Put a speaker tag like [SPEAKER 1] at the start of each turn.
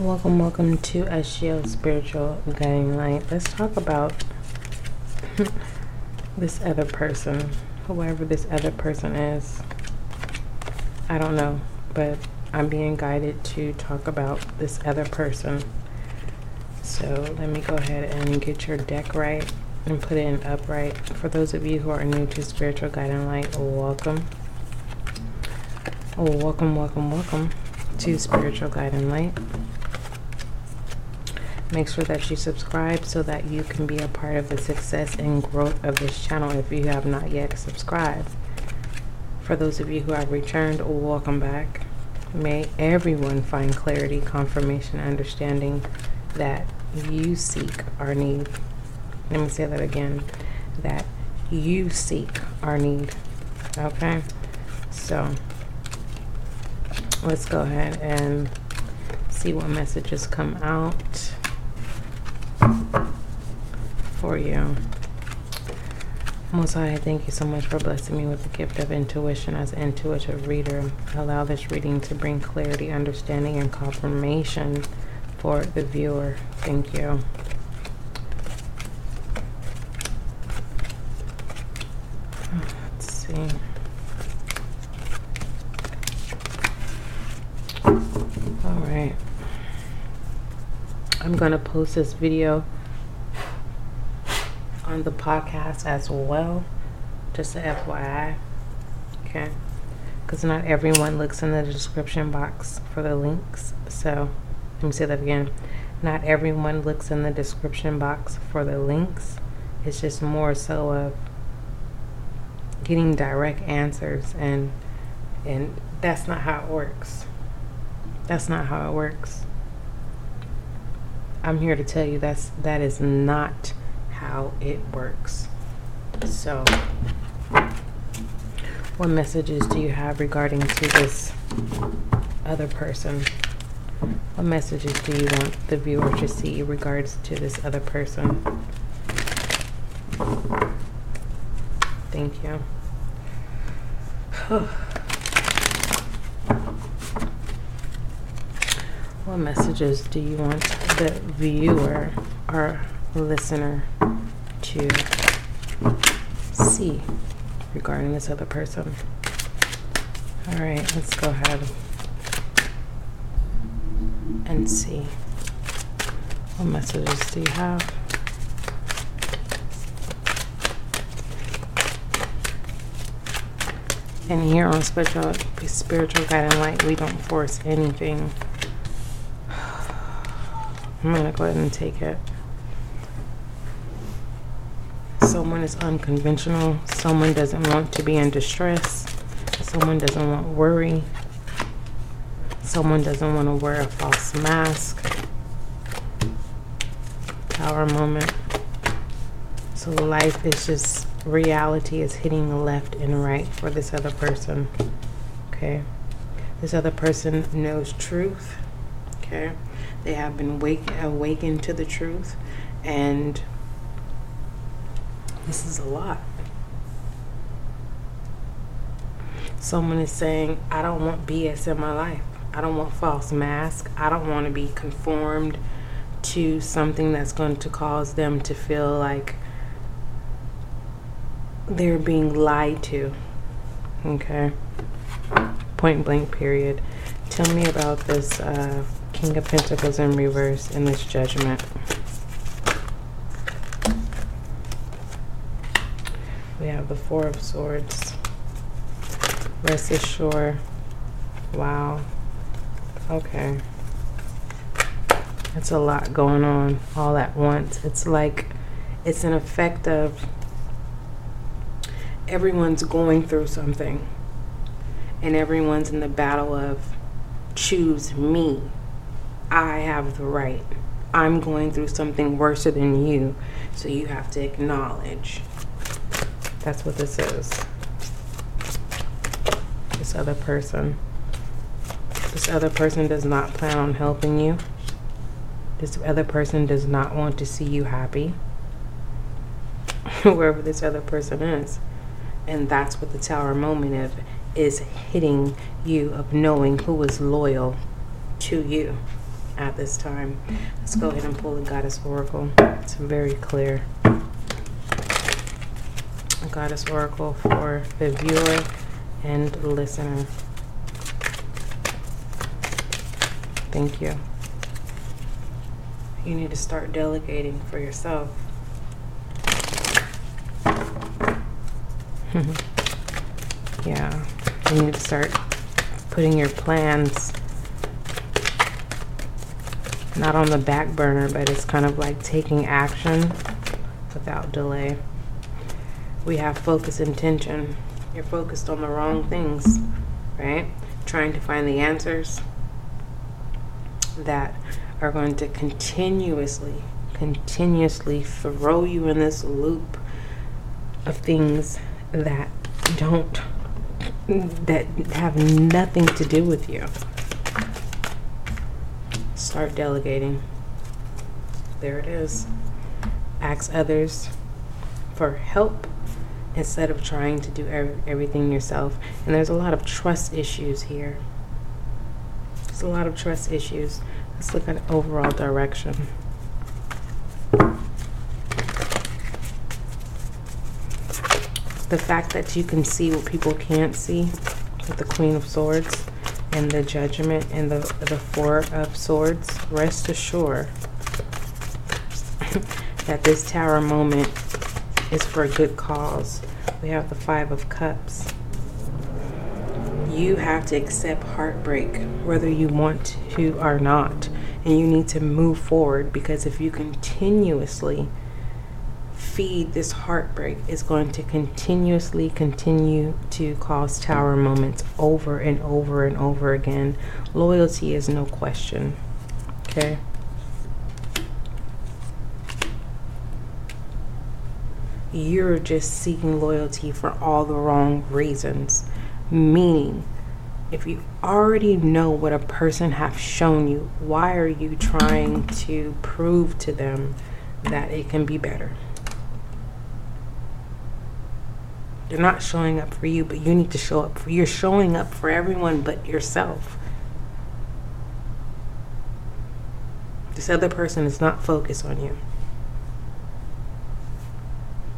[SPEAKER 1] Welcome, welcome to SGL Spiritual Guiding Light. Let's talk about this other person, whoever this other person is. I don't know, but I'm being guided to talk about this other person. So let me go ahead and get your deck right and put it in upright. For those of you who are new to Spiritual Guiding Light, welcome. Oh, welcome, welcome, welcome to Spiritual Guiding Light. Make sure that you subscribe so that you can be a part of the success and growth of this channel if you have not yet subscribed. For those of you who have returned, welcome back. May everyone find clarity, confirmation, understanding that you seek our need. Let me say that again. That you seek our need. Okay? So, let's go ahead and see what messages come out for you. Most High, thank you so much for blessing me with the gift of intuition as an intuitive reader. Allow this reading to bring clarity, understanding, and confirmation for the viewer. Thank you. Let's see. All right. I'm going to post this video the podcast as well. Just a FYI. Okay. Because not everyone looks in the description box for the links. So let me say that again. Not everyone looks in the description box for the links. It's just more so of getting direct answers and and that's not how it works. That's not how it works. I'm here to tell you that's that is not how it works. So, what messages do you have regarding to this other person? What messages do you want the viewer to see in regards to this other person? Thank you. what messages do you want the viewer or listener to see regarding this other person. All right, let's go ahead and see. What messages do you have? And here on Spiritual, Spiritual Guiding Light, we don't force anything. I'm to go ahead and take it someone is unconventional, someone doesn't want to be in distress, someone doesn't want worry, someone doesn't want to wear a false mask. Power moment. So life is just reality is hitting left and right for this other person. Okay. This other person knows truth. Okay. They have been wake, awakened to the truth and this is a lot. Someone is saying, I don't want BS in my life. I don't want false mask. I don't want to be conformed to something that's going to cause them to feel like they're being lied to. Okay. Point blank, period. Tell me about this uh, King of Pentacles in reverse in this judgment. We have the Four of Swords. Rest assured. Wow. Okay. It's a lot going on all at once. It's like it's an effect of everyone's going through something and everyone's in the battle of choose me. I have the right. I'm going through something worse than you, so you have to acknowledge that's what this is. This other person. This other person does not plan on helping you. This other person does not want to see you happy. Wherever this other person is. And that's what the tower moment of is hitting you of knowing who is loyal to you at this time. Let's go ahead and pull the Goddess Oracle. It's very clear. Goddess Oracle for the viewer and listener. Thank you. You need to start delegating for yourself. yeah, you need to start putting your plans not on the back burner, but it's kind of like taking action without delay. We have focus intention. You're focused on the wrong things, right? Trying to find the answers that are going to continuously, continuously throw you in this loop of things that don't, that have nothing to do with you. Start delegating. There it is. Ask others for help instead of trying to do everything yourself. And there's a lot of trust issues here. There's a lot of trust issues. Let's look at overall direction. The fact that you can see what people can't see with the Queen of Swords and the Judgment and the, the Four of Swords, rest assured that this Tower moment is for a good cause. We have the Five of Cups. You have to accept heartbreak whether you want to or not. And you need to move forward because if you continuously feed this heartbreak it's going to continuously continue to cause tower moments over and over and over again. Loyalty is no question okay you're just seeking loyalty for all the wrong reasons Meaning, if you already know what a person have shown you, why are you trying to prove to them that it can be better? They're not showing up for you, but you need to show up for you're showing up for everyone but yourself. This other person is not focused on you.